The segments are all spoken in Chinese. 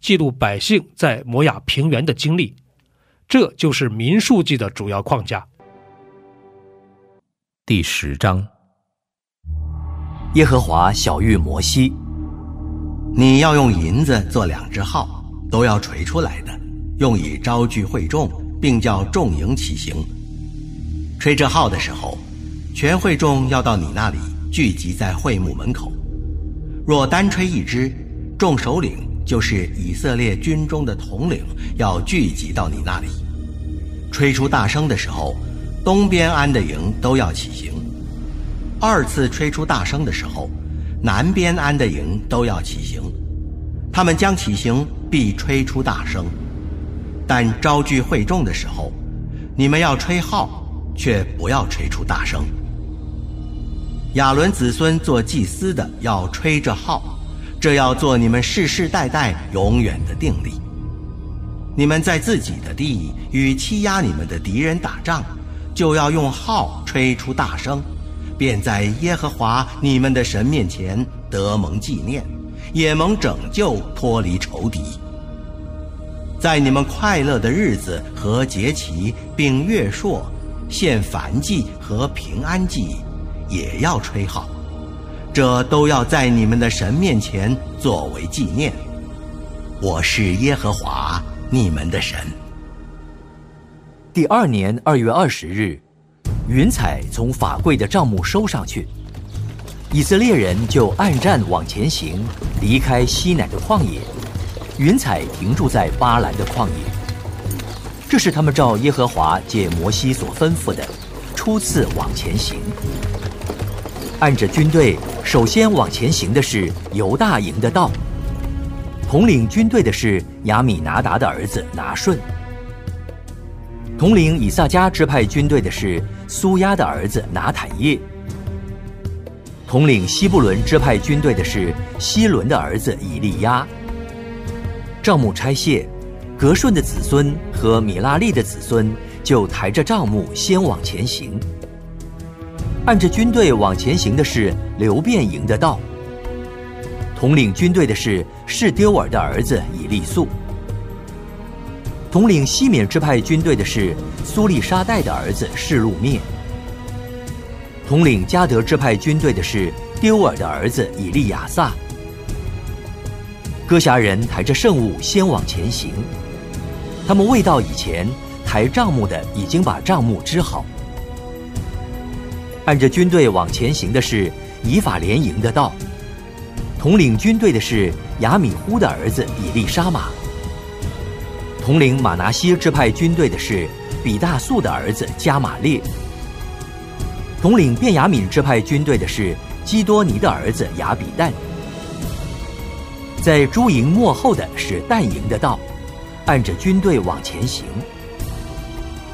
记录百姓在摩亚平原的经历，这就是民数记的主要框架。第十章，耶和华小谕摩西：“你要用银子做两只号，都要锤出来的，用以招聚会众，并叫众营起行。吹这号的时候，全会众要到你那里聚集在会幕门口。若单吹一支，众首领。”就是以色列军中的统领要聚集到你那里，吹出大声的时候，东边安的营都要起行；二次吹出大声的时候，南边安的营都要起行。他们将起行，必吹出大声；但招聚会众的时候，你们要吹号，却不要吹出大声。亚伦子孙做祭司的要吹着号。这要做你们世世代代永远的定力。你们在自己的地与欺压你们的敌人打仗，就要用号吹出大声，便在耶和华你们的神面前得蒙纪念，也蒙拯救，脱离仇敌。在你们快乐的日子和节期，并月朔，献燔祭和平安祭，也要吹号。这都要在你们的神面前作为纪念。我是耶和华你们的神。第二年二月二十日，云彩从法柜的帐幕收上去，以色列人就按战往前行，离开西乃的旷野。云彩停驻在巴兰的旷野。这是他们照耶和华借摩西所吩咐的，初次往前行。按着军队，首先往前行的是犹大营的道。统领军队的是亚米拿达的儿子拿顺。统领以萨迦支派军队的是苏亚的儿子拿坦叶。统领西布伦支派军队的是希伦的儿子以利亚。帐幕拆卸，格顺的子孙和米拉利的子孙就抬着帐幕先往前行。按着军队往前行的是刘辩营的道，统领军队的是士丢尔的儿子以利素，统领西缅支派军队的是苏利沙代的儿子士路灭，统领加德支派军队的是丢尔的儿子以利亚撒。哥侠人抬着圣物先往前行，他们未到以前，抬帐幕的已经把帐幕支好。按着军队往前行的是以法联营的道，统领军队的是亚米忽的儿子以利沙玛，统领马拿西支派军队的是比大素的儿子加玛列，统领便雅敏支派军队的是基多尼的儿子亚比旦，在诸营末后的是但营的道，按着军队往前行。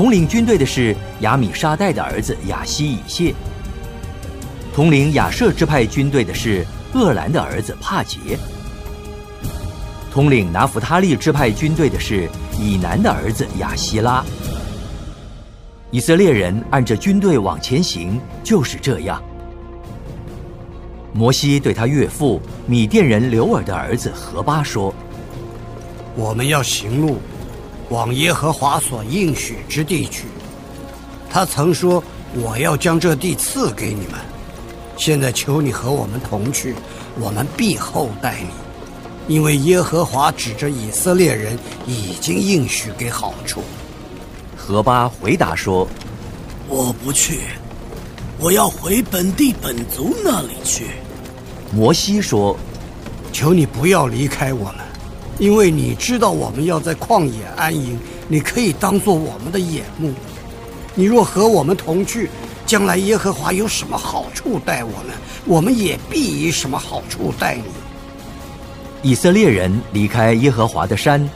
统领军队的是亚米沙代的儿子亚西以谢。统领亚舍支派军队的是厄兰的儿子帕杰。统领拿弗他利支派军队的是以南的儿子亚希拉。以色列人按着军队往前行，就是这样。摩西对他岳父米甸人刘尔的儿子何巴说：“我们要行路。”往耶和华所应许之地去。他曾说：“我要将这地赐给你们。”现在求你和我们同去，我们必厚待你，因为耶和华指着以色列人已经应许给好处。何巴回答说：“我不去，我要回本地本族那里去。”摩西说：“求你不要离开我们，因为你知道我们要在旷野安营，你可以当做我们的眼目。你若和我们同去，将来耶和华有什么好处待我们，我们也必以什么好处待你。”以色列人离开耶和华的山，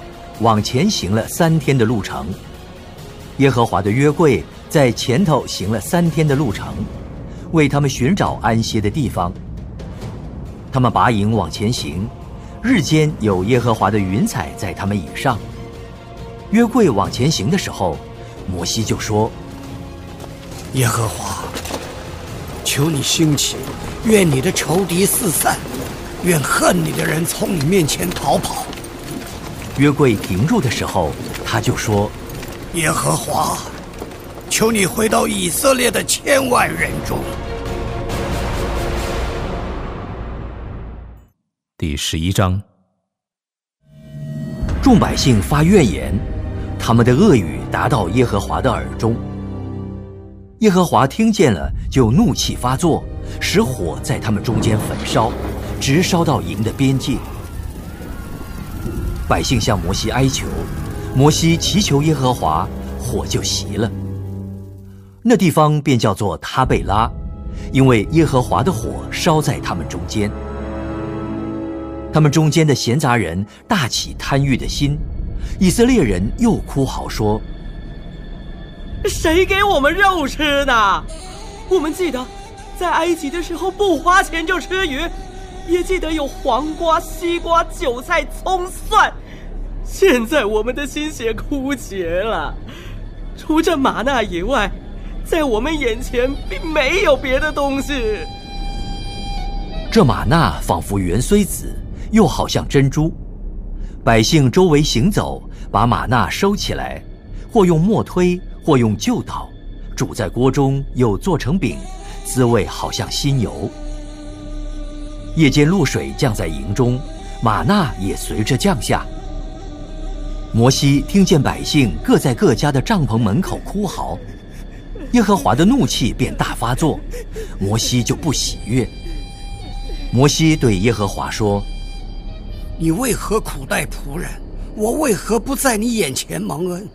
往前行了三天的路程。耶和华的约柜在前头行了三天的路程，为他们寻找安歇的地方。他们拔营往前行，日间有耶和华的云彩在他们以上。约柜往前行的时候，摩西就说：“耶和华，求你兴起，愿你的仇敌四散。”愿恨你的人从你面前逃跑。约柜停住的时候，他就说：“耶和华，求你回到以色列的千万人中。”第十一章，众百姓发怨言，他们的恶语达到耶和华的耳中。耶和华听见了，就怒气发作，使火在他们中间焚烧。直烧到营的边界，百姓向摩西哀求，摩西祈求耶和华，火就熄了。那地方便叫做他贝拉，因为耶和华的火烧在他们中间。他们中间的闲杂人大起贪欲的心，以色列人又哭嚎说：“谁给我们肉吃呢？我们记得，在埃及的时候不花钱就吃鱼。”也记得有黄瓜、西瓜、韭菜、葱、蒜。现在我们的心血枯竭了，除这玛纳以外，在我们眼前并没有别的东西。这玛纳仿佛原虽子，又好像珍珠。百姓周围行走，把玛纳收起来，或用磨推，或用臼捣，煮在锅中，又做成饼，滋味好像新油。夜间露水降在营中，玛纳也随着降下。摩西听见百姓各在各家的帐篷门口哭嚎，耶和华的怒气便大发作，摩西就不喜悦。摩西对耶和华说：“你为何苦待仆人？我为何不在你眼前蒙恩，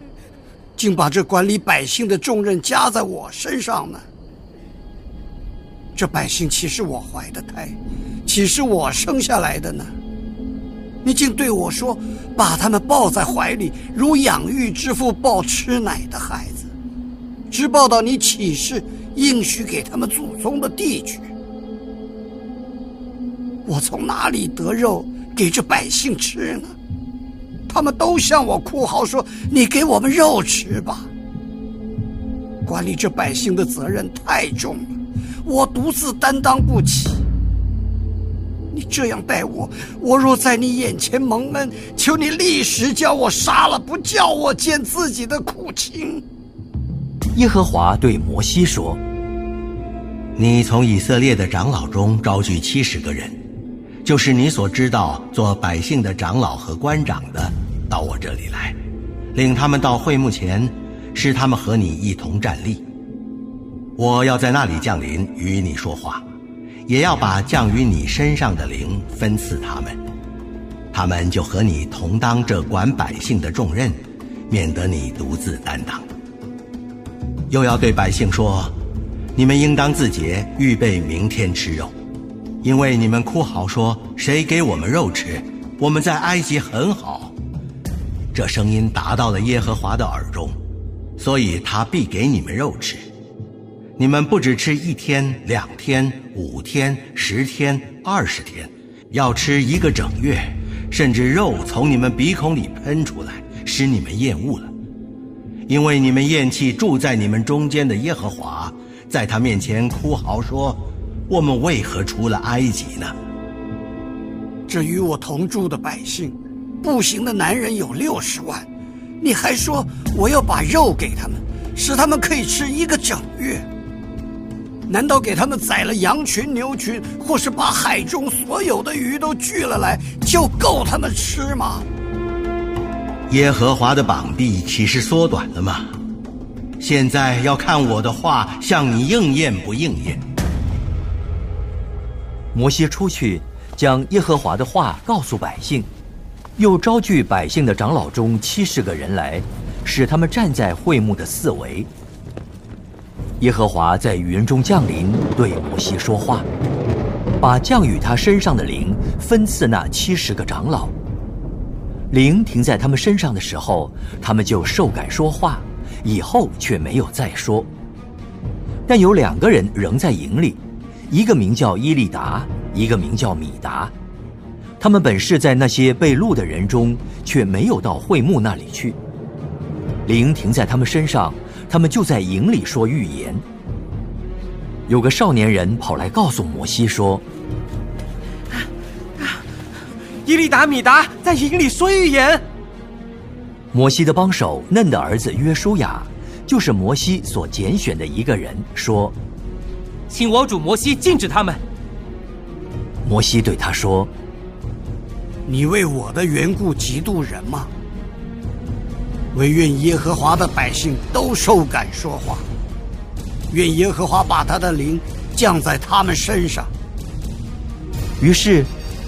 竟把这管理百姓的重任加在我身上呢？这百姓岂是我怀的胎？”岂是我生下来的呢？你竟对我说，把他们抱在怀里，如养育之父抱吃奶的孩子，只抱到你起誓应许给他们祖宗的地去。我从哪里得肉给这百姓吃呢？他们都向我哭嚎说：“你给我们肉吃吧。”管理这百姓的责任太重了，我独自担当不起。你这样待我，我若在你眼前蒙恩，求你立时将我杀了，不叫我见自己的苦情。耶和华对摩西说：“你从以色列的长老中招聚七十个人，就是你所知道做百姓的长老和官长的，到我这里来，领他们到会幕前，使他们和你一同站立。我要在那里降临，与你说话。”也要把降于你身上的灵分赐他们，他们就和你同当这管百姓的重任，免得你独自担当。又要对百姓说：你们应当自洁，预备明天吃肉，因为你们哭嚎说：谁给我们肉吃？我们在埃及很好。这声音达到了耶和华的耳中，所以他必给你们肉吃。你们不只吃一天、两天、五天、十天、二十天，要吃一个整月，甚至肉从你们鼻孔里喷出来，使你们厌恶了。因为你们厌弃住在你们中间的耶和华，在他面前哭嚎说：“我们为何出了埃及呢？”这与我同住的百姓，步行的男人有六十万，你还说我要把肉给他们，使他们可以吃一个整月？难道给他们宰了羊群、牛群，或是把海中所有的鱼都聚了来，就够他们吃吗？耶和华的膀臂岂是缩短了吗？现在要看我的话向你应验不应验。摩西出去，将耶和华的话告诉百姓，又招聚百姓的长老中七十个人来，使他们站在会幕的四围。耶和华在云中降临，对摩西说话，把降雨他身上的灵分赐那七十个长老。灵停在他们身上的时候，他们就受感说话，以后却没有再说。但有两个人仍在营里，一个名叫伊利达，一个名叫米达。他们本是在那些被掳的人中，却没有到会幕那里去。灵停在他们身上。他们就在营里说预言。有个少年人跑来告诉摩西说：“伊利达米达在营里说预言。”摩西的帮手嫩的儿子约书亚，就是摩西所拣选的一个人，说：“请我主摩西禁止他们。”摩西对他说：“你为我的缘故嫉妒人吗？”唯愿耶和华的百姓都受感说话，愿耶和华把他的灵降在他们身上。于是，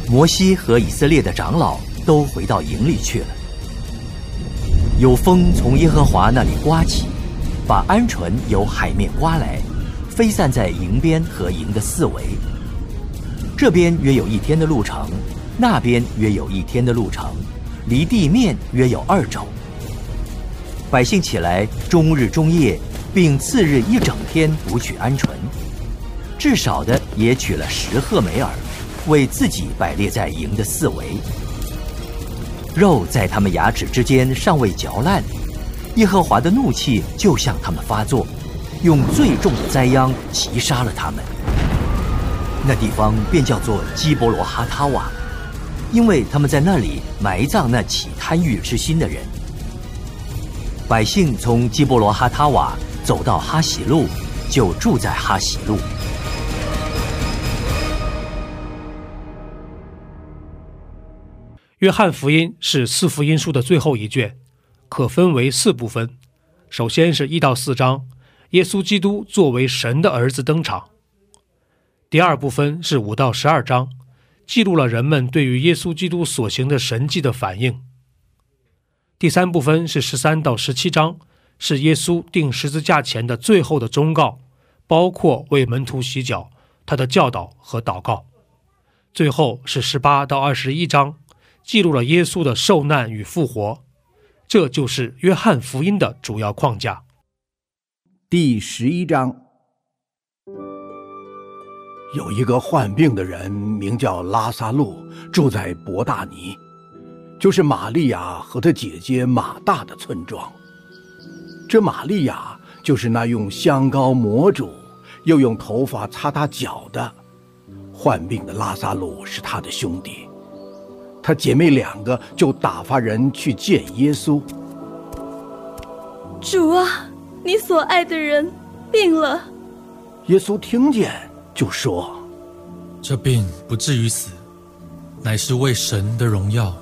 摩西和以色列的长老都回到营里去了。有风从耶和华那里刮起，把鹌鹑由海面刮来，飞散在营边和营的四围。这边约有一天的路程，那边约有一天的路程，离地面约有二肘。百姓起来，终日终夜，并次日一整天捕取鹌鹑，至少的也取了十赫梅尔，为自己摆列在营的四围。肉在他们牙齿之间尚未嚼烂，耶和华的怒气就向他们发作，用最重的灾殃击杀了他们。那地方便叫做基伯罗哈塔瓦，因为他们在那里埋葬那起贪欲之心的人。百姓从基波罗哈塔瓦走到哈喜路，就住在哈喜路。约翰福音是四福音书的最后一卷，可分为四部分。首先是一到四章，耶稣基督作为神的儿子登场。第二部分是五到十二章，记录了人们对于耶稣基督所行的神迹的反应。第三部分是十三到十七章，是耶稣钉十字架前的最后的忠告，包括为门徒洗脚、他的教导和祷告。最后是十八到二十一章，记录了耶稣的受难与复活。这就是约翰福音的主要框架。第十一章，有一个患病的人，名叫拉萨路，住在伯大尼。就是玛利亚和她姐姐马大的村庄。这玛利亚就是那用香膏抹主，又用头发擦他脚的，患病的拉萨路是他的兄弟。他姐妹两个就打发人去见耶稣。主啊，你所爱的人病了。耶稣听见就说：“这病不至于死，乃是为神的荣耀。”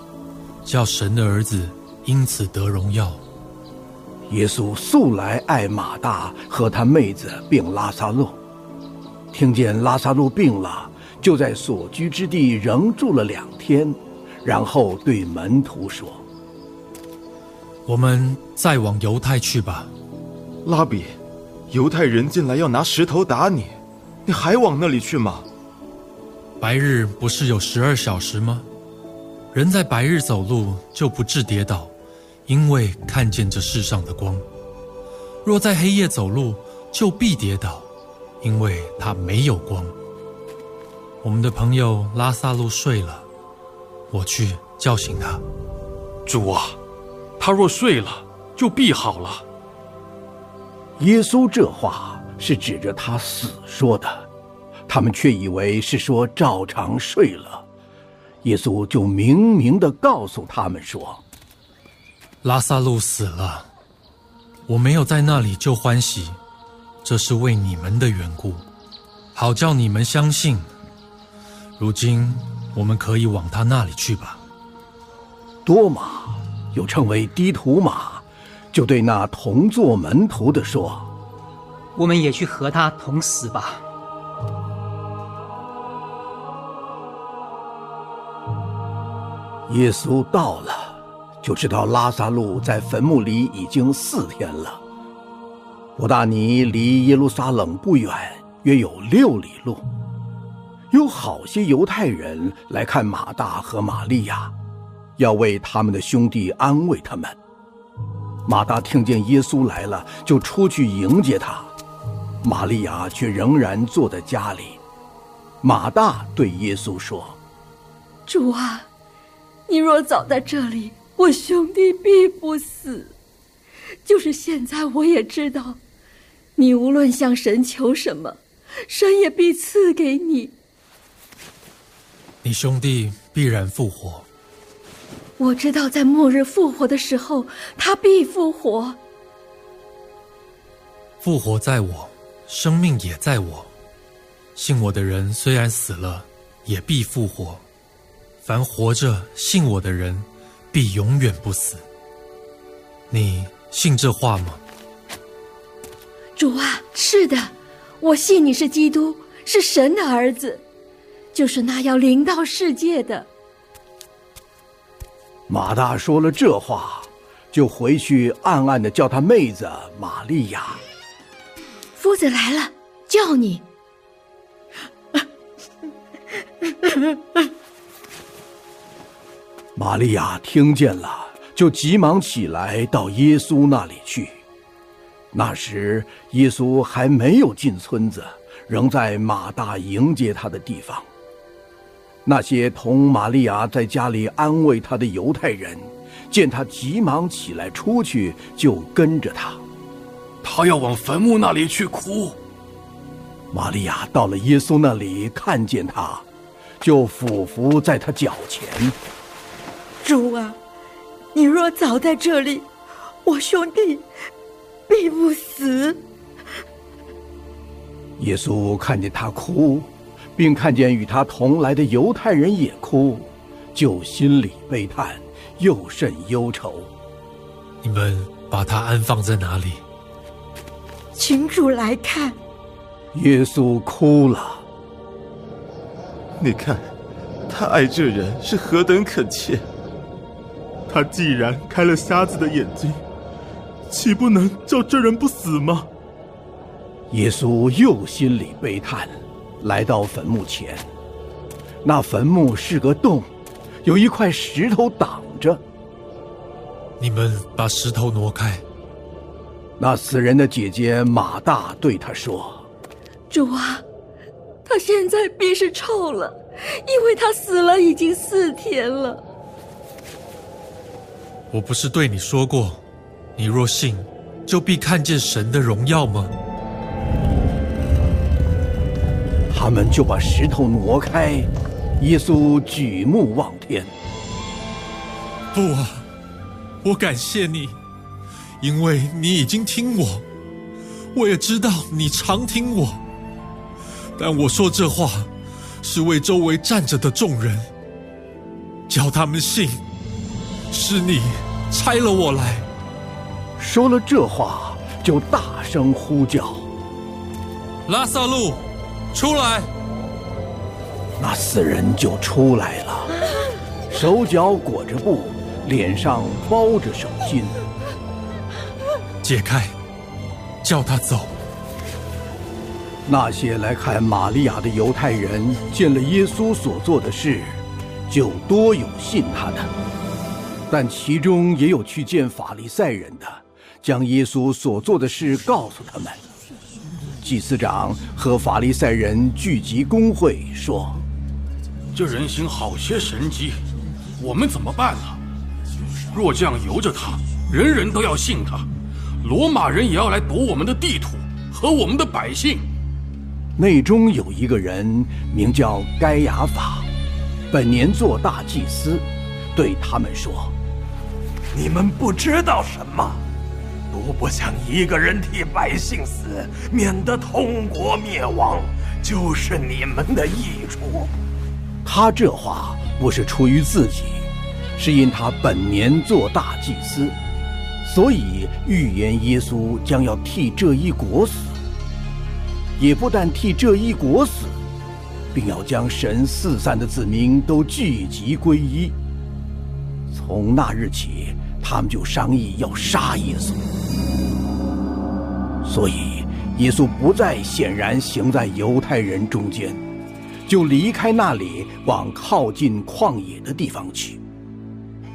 叫神的儿子因此得荣耀。耶稣素来爱马大和他妹子并拉萨路，听见拉萨路病了，就在所居之地仍住了两天，然后对门徒说：“我们再往犹太去吧。”拉比，犹太人进来要拿石头打你，你还往那里去吗？白日不是有十二小时吗？人在白日走路就不致跌倒，因为看见这世上的光；若在黑夜走路，就必跌倒，因为他没有光。我们的朋友拉萨路睡了，我去叫醒他。主啊，他若睡了，就必好了。耶稣这话是指着他死说的，他们却以为是说照常睡了。耶稣就明明的告诉他们说：“拉萨路死了，我没有在那里就欢喜，这是为你们的缘故，好叫你们相信。如今我们可以往他那里去吧。”多马，又称为低图马，就对那同做门徒的说：“我们也去和他同死吧。”耶稣到了，就知道拉萨路在坟墓里已经四天了。伯大尼离耶路撒冷不远，约有六里路。有好些犹太人来看马大和玛利亚，要为他们的兄弟安慰他们。马大听见耶稣来了，就出去迎接他；玛利亚却仍然坐在家里。马大对耶稣说：“主啊！”你若早在这里，我兄弟必不死。就是现在，我也知道，你无论向神求什么，神也必赐给你。你兄弟必然复活。我知道，在末日复活的时候，他必复活。复活在我，生命也在我。信我的人，虽然死了，也必复活。凡活着信我的人，必永远不死。你信这话吗？主啊，是的，我信你是基督，是神的儿子，就是那要临到世界的。马大说了这话，就回去暗暗的叫他妹子玛利亚。夫子来了，叫你。玛利亚听见了，就急忙起来到耶稣那里去。那时，耶稣还没有进村子，仍在马大迎接他的地方。那些同玛利亚在家里安慰他的犹太人，见他急忙起来出去，就跟着他。他要往坟墓那里去哭。玛利亚到了耶稣那里，看见他，就俯伏在他脚前。主啊，你若早在这里，我兄弟必不死。耶稣看见他哭，并看见与他同来的犹太人也哭，就心里悲叹，又甚忧愁。你们把他安放在哪里？请主来看。耶稣哭了。你看，他爱这人是何等恳切。他既然开了瞎子的眼睛，岂不能叫这人不死吗？耶稣又心里悲叹，来到坟墓前。那坟墓是个洞，有一块石头挡着。你们把石头挪开。那死人的姐姐马大对他说：“主啊，他现在必是臭了，因为他死了已经四天了。”我不是对你说过，你若信，就必看见神的荣耀吗？他们就把石头挪开，耶稣举目望天。不啊，我感谢你，因为你已经听我，我也知道你常听我。但我说这话，是为周围站着的众人，叫他们信。是你拆了我来，说了这话，就大声呼叫：“拉萨路，出来！”那四人就出来了，手脚裹着布，脸上包着手巾。解开，叫他走。那些来看玛利亚的犹太人见了耶稣所做的事，就多有信他的。但其中也有去见法利赛人的，将耶稣所做的事告诉他们。祭司长和法利赛人聚集公会，说：“这人行好些神迹，我们怎么办呢？若这样由着他，人人都要信他，罗马人也要来夺我们的地土和我们的百姓。”内中有一个人名叫该亚法，本年做大祭司，对他们说。你们不知道什么，独不想一个人替百姓死，免得通国灭亡，就是你们的益处。他这话不是出于自己，是因他本年做大祭司，所以预言耶稣将要替这一国死，也不但替这一国死，并要将神四散的子民都聚集归一。从那日起，他们就商议要杀耶稣。所以耶稣不再显然行在犹太人中间，就离开那里，往靠近旷野的地方去。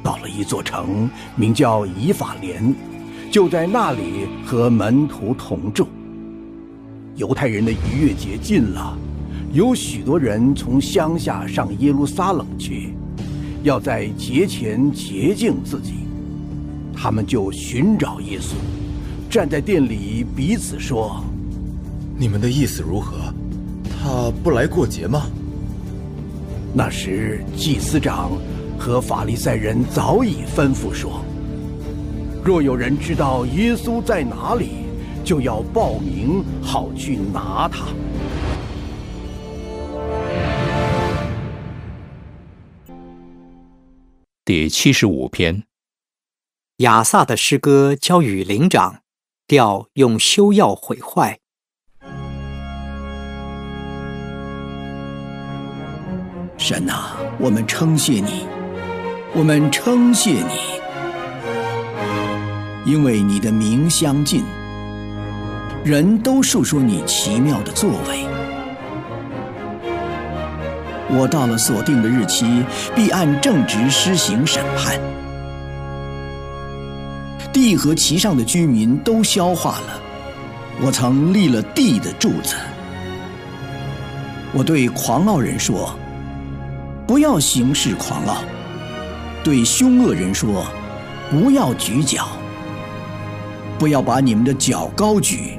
到了一座城，名叫以法莲，就在那里和门徒同住。犹太人的逾越节近了，有许多人从乡下上耶路撒冷去，要在节前洁净自己。他们就寻找耶稣，站在店里彼此说：“你们的意思如何？他不来过节吗？”那时祭司长。和法利赛人早已吩咐说：若有人知道耶稣在哪里，就要报名，好去拿他。第七十五篇，亚萨的诗歌交与灵长，调用修要毁坏。神啊，我们称谢你。我们称谢你，因为你的名相近，人都述说你奇妙的作为。我到了锁定的日期，必按正直施行审判。地和其上的居民都消化了。我曾立了地的柱子。我对狂傲人说：“不要行事狂傲。”对凶恶人说：“不要举脚，不要把你们的脚高举，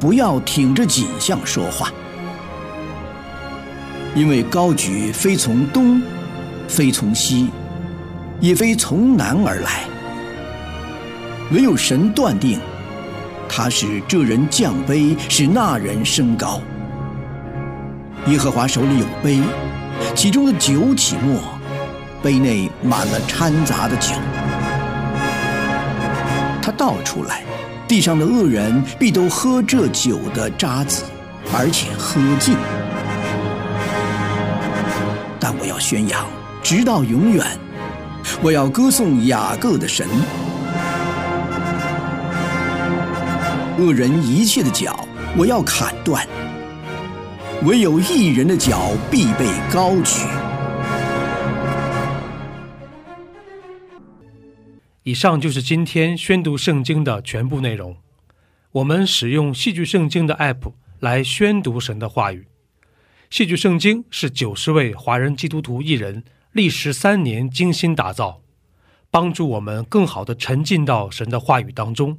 不要挺着颈项说话，因为高举非从东，非从西，也非从南而来。唯有神断定，他使这人降卑，使那人升高。耶和华手里有杯，其中的酒起沫。”杯内满了掺杂的酒，他倒出来，地上的恶人必都喝这酒的渣子，而且喝尽。但我要宣扬，直到永远，我要歌颂雅各的神。恶人一切的脚，我要砍断；唯有一人的脚必被高举。以上就是今天宣读圣经的全部内容。我们使用戏剧圣经的 App 来宣读神的话语。戏剧圣经是九十位华人基督徒艺人历时三年精心打造，帮助我们更好的沉浸到神的话语当中。